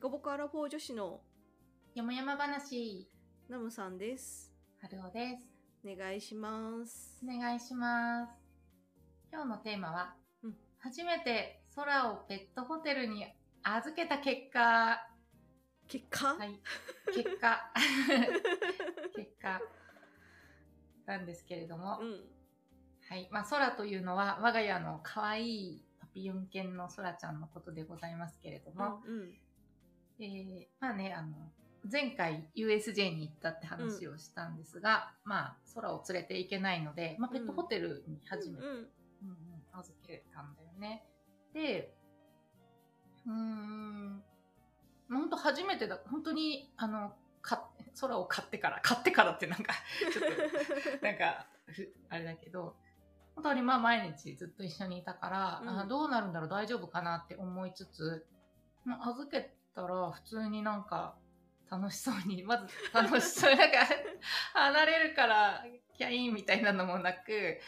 コボコアラフォー女子の山々話、ナムさんです。春尾です。お願いします。お願いします。今日のテーマは、うん初めて空をペットホテルに預けた結果、結果、はい、結果、結果なんですけれども、うん。はい、まあ空というのは我が家の可愛いパピヨン犬の空ちゃんのことでございますけれども、うん。えーまあね、あの、前回 USJ に行ったって話をしたんですが、まあ、空を連れて行けないので、まあ、ペットホテルに初めて、うん。うんうん預けたんだよね。で、うーん、本当初めてだ、本当に、あの、か空を買ってから、買ってからってなんか、ちょっと、なんか、ふあれだけど、本当にまあ毎日ずっと一緒にいたから、うんあどうなるんだろう大丈夫かなって思いつつ、まあ預けたら普通になんか楽しそうに、まず楽しそうに、なんか離れるからキャインみたいなのもなく、え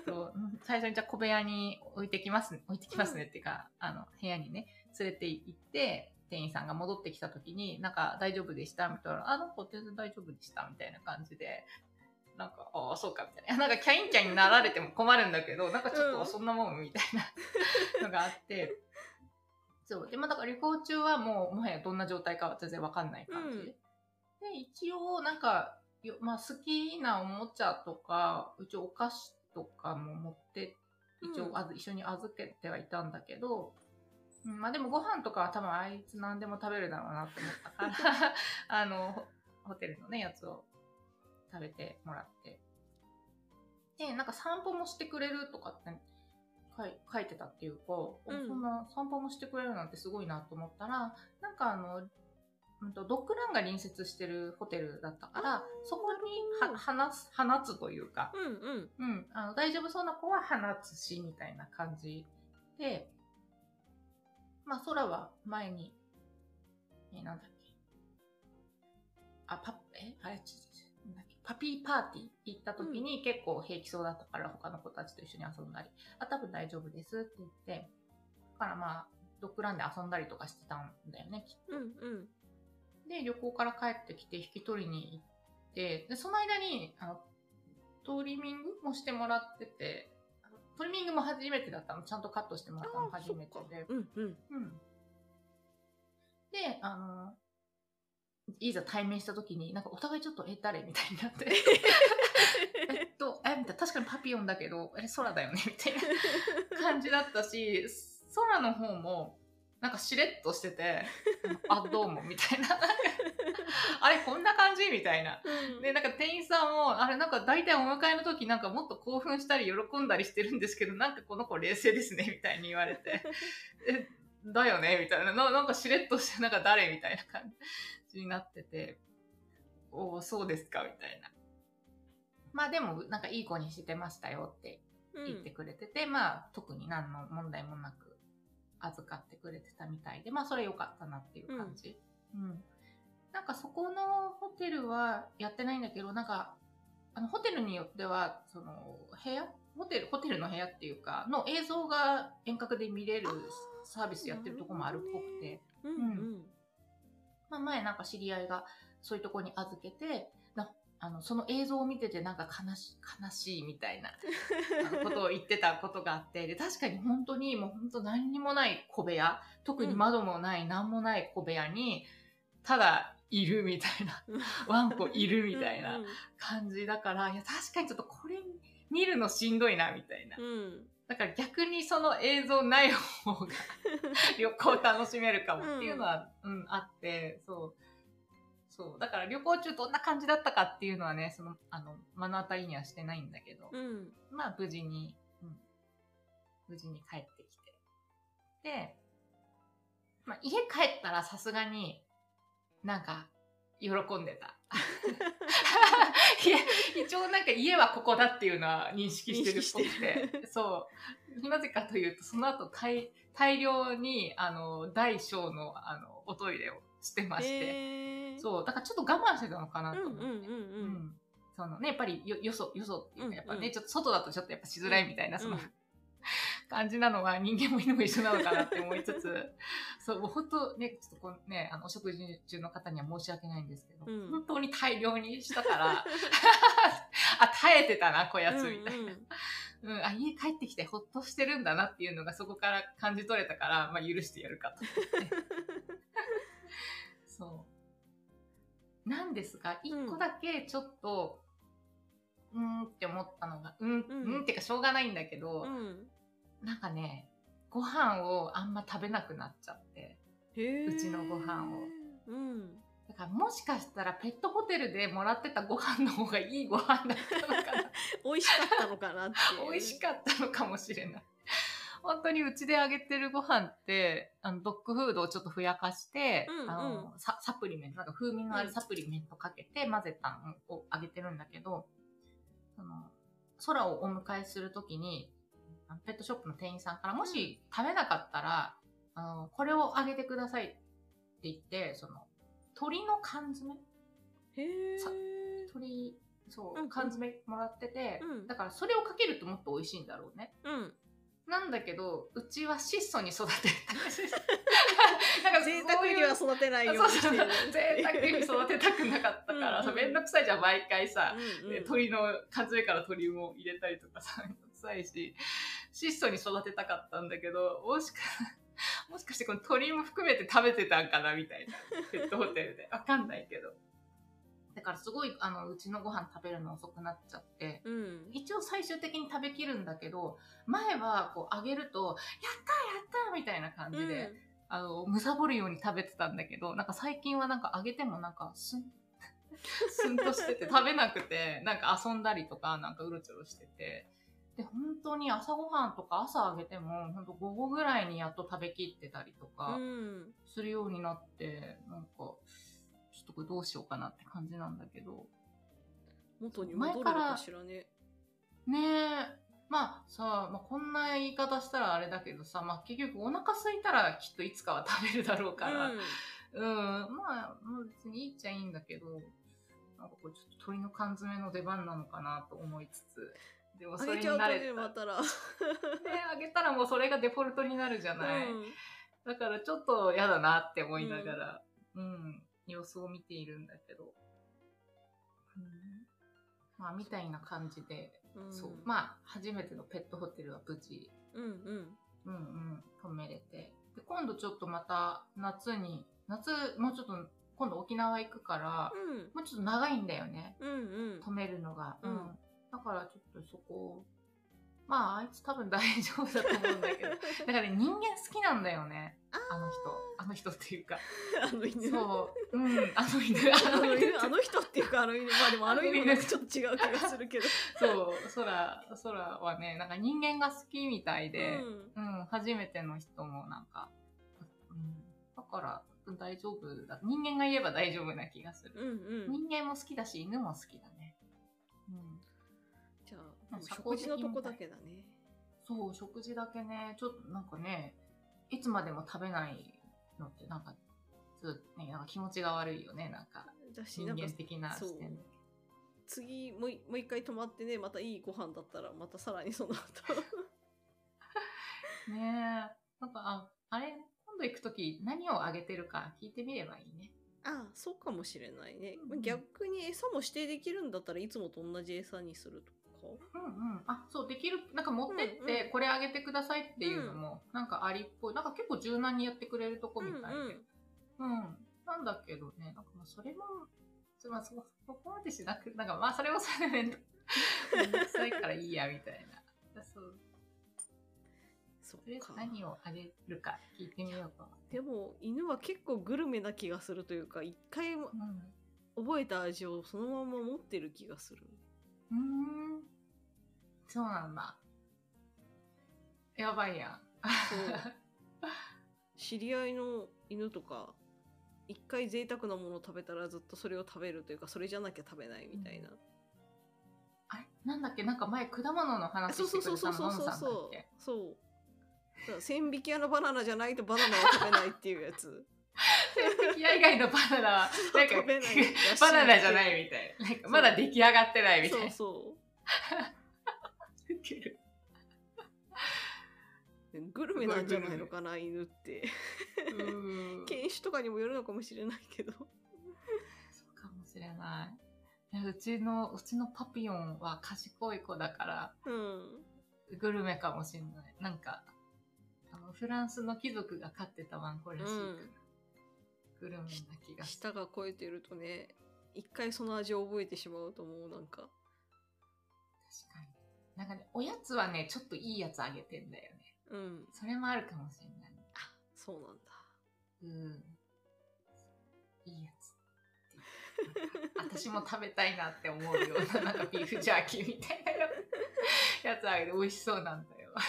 っと、うん最初にじゃあ小部屋に置いてきますね、置いてきますねっていうか、あの、部屋にね、連れて行って、店員さんが戻ってきた時に、なんか大丈夫でしたみたいな、あ、なんか全然大丈夫でしたみたいな感じで、なんか、ああ、そうかみたいな。なんかキャインキャインになられても困るんだけど、なんかちょっうんとそんなもんみたいなのがあって、そう。で、まあだから旅行中はもう、もはやどんな状態かは全然わかんない感じ。うんで、一応なんか、よまあ好きなおもちゃとか、うちお菓子とかも持って、一応、うんあず一緒に預けてはいたんだけど、うん、まあでもご飯とかは多分あいつ何でも食べるだろうなって思ったから、あの、ホホテルのね、やつを食べてもらって。で、なんか散歩もしてくれるとかって書い書いてたっていうか、おうんそんな散歩もしてくれるなんてすごいなと思ったら、なんかあの、うんとドッグランが隣接してるホテルだったからそこに放つ、放つというか、うん。うん。うん、あの大丈夫そうな子は放つし、みたいな感じで、まあ空は前に、えーなんだっけ。あ、パえあれ、パピーパーティー行った時に結構平気そうだったから他の子たちと一緒に遊んだり、あ、多分大丈夫ですって言って、だからまあ、ドッグランで遊んだりとかしてたんだよね、きっと。うん。うん。で、旅行から帰ってきて引き取りに行って、で、その間に、あの、トリミングもしてもらってて、トリミングも初めてだったの。ちゃんとカットしてもらったのあ初めてで。うん。うん。うん。で、あの、いざ対面した時に、なんかお互いちょっと、え、誰？みたいになって。えっと、え、みたいな、確かにパピヨンだけど、え、空だよね？みたいな感じだったし、空の方も、なんかしれっとしてて、あ、どうも、みたいな。あれ、こんな感じ？みたいな。うん。で、なんか店員さんも、あれ、なんか大体お迎えの時なんかもっと興奮したり喜んだりしてるんですけど、なんかこの子冷静ですね、みたいに言われて。え、だよね？みたいな。ななんかしれっとして、なんか誰？みたいな感じになってて、おお、そうですか、みたいな。まあでも、なんかいい子にしてましたよってうん言ってくれてて、まあ特に何の問題もなく預かってくれてたみたいで、まあそれ良かったなっていう感じ。うん。なんかそこのホテルはやってないんだけど、なんか、あのホテルによっては、その部屋？ホテル、ホテルの部屋っていうか、の映像が遠隔で見れるサービスやってるとこもあるっぽくて、うん。うん。まあ、前なんか知り合いがそういうとこに預けて、なあのその映像を見ててなんか悲し悲しいみたいなことを言ってたことがあって、で確かに本当にもう本当何にもない小部屋、特に窓もない、何もない小部屋に、ただいるみたいな、ワンコいるみたいなうん。感じだから、いや確かにちょっとこれ見るのしんどいなみたいな。うん。だから逆にその映像ない方が 旅行楽しめるかもっていうのは、うん、あって、そう。そう。だから旅行中どんな感じだったかっていうのはね、その、あの、目の当たりにはしてないんだけど、うん。まあ無事に、うん、無事に帰ってきて。で、まあ家帰ったらさすがになんか喜んでた。いや一応なんか家はここだっていうのは認識してるっぽくて。そう。なぜかというと、その後大大量にあの大小のあのおトイレをしてまして。へーそう。だからちょっと我慢してたのかな。と思って。そのね、やっぱりよ、よそ、よそっていうか、やっぱね、うんうんちょっと外だとちょっとやっぱしづらいみたいな、その、うん感じなのは人間も犬も一緒なのかなって思いつつ、そう、本当ね、ちょっとこうね、あの、お食事中の方には申し訳ないんですけど、うん本当に大量にしたから、あ、耐えてたな、こやつ、みたいな。うん、あ、家帰ってきてほっとしてるんだなっていうのがそこから感じ取れたから、まあ許してやるかと思って。そう。なんですが、一個だけちょっと、うーんって思ったのが、うん、うんうん、ってかしょうがないんだけど、うんなんかね、ご飯をあんま食べなくなっちゃって。うちのご飯をうんだからもしかしたらペットホテルでもらってたご飯の方がいいご飯だったのかな。美味しかったのかなって美味しかったのかもしれない。本当にうちであげてるご飯って、あの、ドッグフードをちょっとふやかして、うんうんあのサ、サプリメント、なんか風味のあるサプリメントかけて混ぜたのをあげてるんだけど、その、空をお迎えするときに、あのペットショップの店員さんから、もし食べなかったら、あの、これをあげてくださいって言って、その、鶏の缶詰？へえさ鶏、そう、缶詰もらってて、うん。だからそれをかけるともっと美味しいんだろうね。うん。なんだけど、うちは質素に育てた。なんか贅沢には育てないようそうそう。にしてる贅沢に育てたくなかったから、うんうん。めんどくさいじゃん、毎回さ。うんうん。で鶏の缶詰から鶏も入れたりとかさ、めんどくさいし、質素に育てたかったんだけど、もしか、もしかしてこの鶏も含めて食べてたんかなみたいな。ペットホテルで。わかんないけど。だからすごい、あの、うちのご飯食べるの遅くなっちゃって、うん一応最終的に食べきるんだけど、前はこう揚げると、やったーやったーみたいな感じで、あの、むさぼるように食べてたんだけど、なんか最近はなんか揚げてもなんかスン、スンとしてて食べなくて、なんか遊んだりとかなんかうろちょろしてて、で、本当に朝ごはんとか朝揚げても、本当午後ぐらいにやっと食べきってたりとうかん。するようになって、なんか、ちょっとこれどうしようかなって感じなんだけど、元に戻るのかしらねねえ。まあさ、まあ、こんな言い方したらあれだけどさ、まあ、結局お腹空いたらきっといつかは食べるだろうから、うん、まあ、もう別にいいっちゃいいんだけど、なんかこれちょっと鶏の缶詰の出番なのかなと思いつつ、でもそれにれた。ねまたらね、あげたらもうそれがデフォルトになるじゃない。だからちょっと嫌だなって思いながら、うん、様子を見ているんだけど。うん、まあ、みたいな感じで、うんそう。まあ、初めてのペットホテルは無事、うんうんうんうん、止めれて。で、今度ちょっとまた夏に、夏、もうちょっと、今度沖縄行くから、うんもうちょっと長いんだよね。うんうん止めるのが。うんだからちょっとそこを、まあ、あいつ多分大丈夫だと思うんだけど。だからね、人間好きなんだよね。あの人。あの人っていうか。あの犬そう。うん、あの犬。あの犬あの人っていうかあの犬まあでもあの犬もなんかちょっと違う気がするけど そう、空、空はね、なんか人間が好きみたいで、うんうん、初めての人もなんか、うん、だから大丈夫だ。人間が言えば大丈夫な気がする。うんうん人間も好きだし、犬も好きだね。食事のとこだけだね。そう、食事だけね、ちょっとなんかね、いつまでも食べないのってなんか、ちょっとね、なんか気持ちが悪いよね、なんか。人だしなんか間的な視点で。次もういもう一回泊まってねまたいいご飯だったらまたさらにその後。ねえ。なんか、あ、あれ、今度行くとき何をあげてるか聞いてみればいいね。ああそうかもしれないね、うん逆に餌も指定できるんだったらいつもと同じ餌にするとかうんうん。あ、そう、できる、なんか持ってっうんて、これあげてくださいっていうのも、なんかありっぽい。なんか結構柔軟にやってくれるとこみたいで。うん、なんだけどね、なんかまあそれも、まあそ、そこまでしなく、なんかまあそれもそれでめんどく さいからいいや、みたいな。そう。そとりあえず何をあげるか聞いてみようか。でも犬は結構グルメな気がするというか一回。覚えた味をそのまま持ってる気がするうーん。そうなんだ。やばいやん。そう。知り合いの犬とか一回贅沢なものを食べたらずっとそれを食べるというかそれじゃなきゃ食べないみたいな、あれ？なんだっけ？なんか前果物のあ話そうしてくそうそうそうれたのノムさんだそうっけ？そう。だから千匹屋のバナナじゃないとバナナを食べないっていうやつ。千匹屋以外のバナナは、なんかバナナじゃないみたい。な。なんかまだ出来上がってないみたい。な。そうそウケる。グルメなんじゃないのかな犬って。うん。犬種とかにもよるのかもしれないけど。そうかもしれない。いやうちの、うちのパピヨンは賢い子だから、うん。グルメかもしれない。なんか、あのフランスの貴族が飼ってたワンコらしいから、うん。グルメな気がす舌が超えてるとね一回その味を覚えてしまうと思うなんか。確かに。なんかね、おやつはね、ちょっといいやつあげてんだよね。うんそれもあるかもしれない。あそうなんだうん。いいやつ。私も食べたいなって思うような、なんかビーフジャーキーみたいなやつあげて美味しそうなんだよ。だ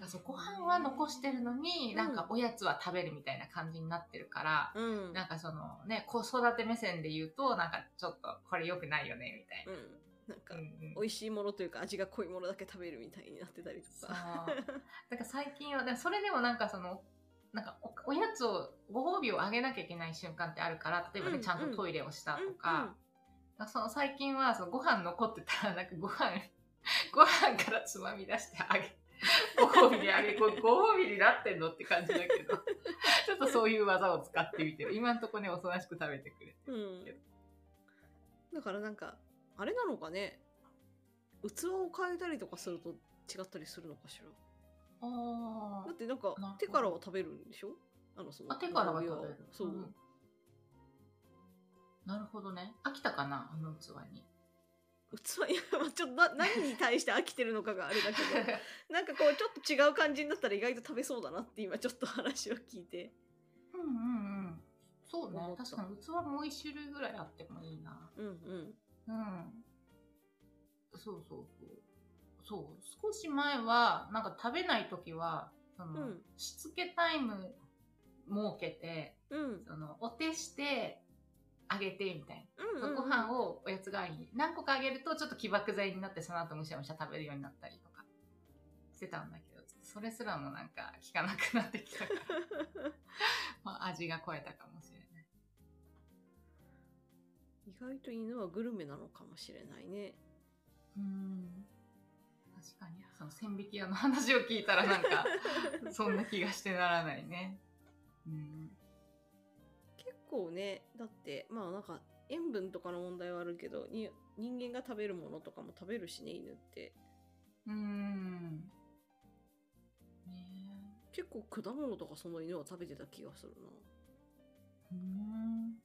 からそうご飯は残してるのに、うんなんかおやつは食べるみたいな感じになってるから、うんなんかそのね、子育て目線で言うと、なんかちょっとこれ良くないよね、みたいな。うんなんか、美味しいものというか味が濃いものだけ食べるみたいになってたりと。か。だから最近は、でもそれでもなんかその、なんかおおやつを、ご褒美をあげなきゃいけない瞬間ってあるから、例えばね、うんちゃんとトイレをしたとうんか、その最近はそのご飯残ってたら、なんかご飯、ご飯からつまみ出してあげ、ご褒美にあげ、ご ご褒美になってんのって感じだけど、ちょっとそういう技を使ってみてる。今んとこね、おとなしく食べてくれてうん、うん。だからなんかあれなのかね？器を変えたりとかすると違ったりするのかしら？あだってなんか手からは食べるんでしょ？あのそのあ、手からは食べる。そう、ん。なるほどね。飽きたかな、あの器に。器？いやまあちょっとな何に対して飽きてるのかがあれだけど。なんかこうちょっと違う感じになったら意外と食べそうだなって今ちょっと話を聞いて。うんうんうん。そうね。確かに器もう一種類ぐらいあってもいいな。うんうんうん。そうそうそう。そう。少し前は、なんか食べないときは、その、うんしつけタイム設けて、うんその、お手してあげてみたいな。うんうんうんご飯をおやつ代わりに何個かあげるとちょっと起爆剤になってその後むしゃむしゃ食べるようになったりとかしてたんだけどそれすらもなんか効かなくなってきたから、まあ、味が超えたかもしれない意外と犬はグルメなのかもしれないね。うん。確かに。その千匹屋の話を聞いたらなんか そんな気がしてならないね。うん。結構ねだってまあなんか塩分とかの問題はあるけどに人間が食べるものとかも食べるしね犬って。うん。ね。結構果物とかその犬は食べてた気がするな。えうん。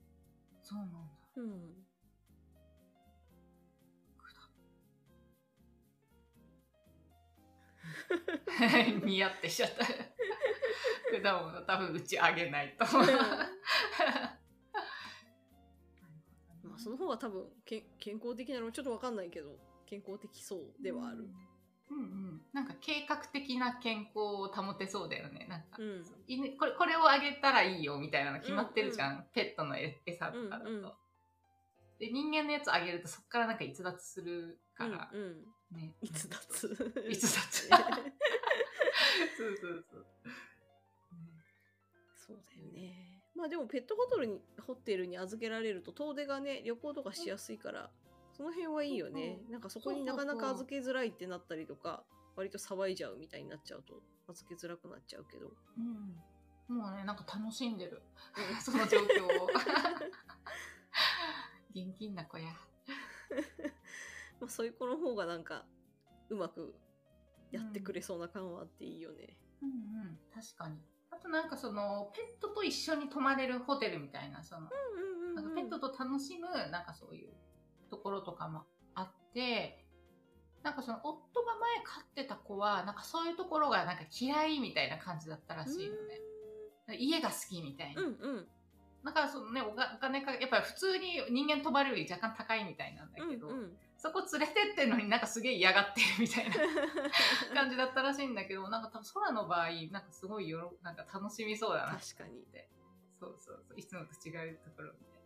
そうなんだうんニヤってしちゃった。果物多分うちあげないと。まあその方が多分け健康的なのちょっとわかんないけど健康的そうではある。うんうん。なんか計画的な健康を保てそうだよね。なんか、うん犬これこれをあげたらいいよみたいなの決まってるじゃん。ペットのえ餌とかだと。うんうんで人間のやつあげるとそこからなんか逸脱するから、うんうん。ね。逸脱？逸脱。そうそうそう。そう。だよね。まあでもペットホテルにホテルに預けられると遠出がね旅行とかしやすいからその辺はいいよね。なんかそこになかなか預けづらいってなったりとか割と騒いじゃうみたいになっちゃうと預けづらくなっちゃうけど。うん。もうね、なんか楽しんでる。その状況を。現金な子や。まあそういう子の方がなんかうまくやってくれそうな感はあっていいよね。うんうん、確かに。あとなんかその、ペットと一緒に泊まれるホテルみたいな、その、ペットと楽しむ、なんかそういうところとかもあって、なんかその、夫が前飼ってた子は、なんかそういうところがなんか嫌いみたいな感じだったらしいのね。家が好きみたいな。うんうんだからそのね、お金か、やっぱり普通に人間泊まるより若干高いみたいなんだけど、うんうんそこ連れてってんのになんかすげえ嫌がってるみたいな 感じだったらしいんだけど、なんか多分空の場合、なんかすごいよろ、なんか楽しみそうだな。確かに。そうそうそう。いつもと違うところみたい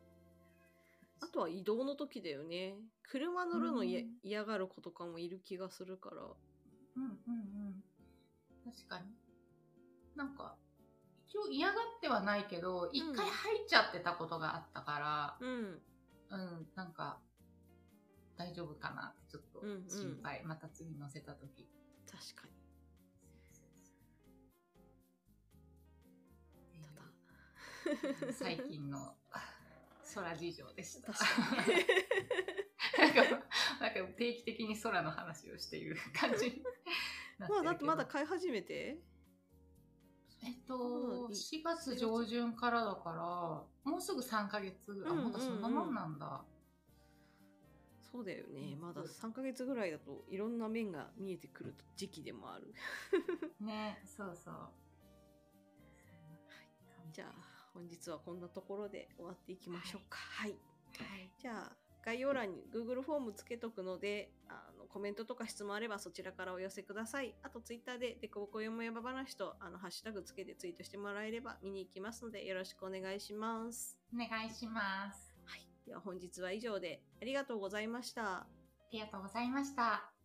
あとは移動の時だよね。車乗るのうん嫌がる子とかもいる気がするから。うんうんうん。確かに。なんか、応嫌がってはないけど、一回入っちゃってたことがあったから、うん、うん、なんか、大丈夫かなちょっと心配。うんうん、また次乗せたとき。確かに。最近の空事情でした。なんか、なんか定期的に空の話をしている感じまあ、だってまだ飼い始めてえっうんと、4月上旬からだから、もうすぐ3ヶ月。あ、うんまだそんなもんなんだ。そうだよねうんまだ3ヶ月ぐらいだといろんな面が見えてくる時期でもある ね、そうそう。じゃあ本日はこんなところで終わっていきましょうかはいはい。じゃあ概要欄に Google フォームつけとくのであのコメントとか質問あればそちらからお寄せくださいあと Twitter でデコボコよもやば話とあのハッシュタグつけてツイートしてもらえれば見に行きますのでよろしくお願いしますお願いします。はいでは本日は以上でありがとうございましたありがとうございました。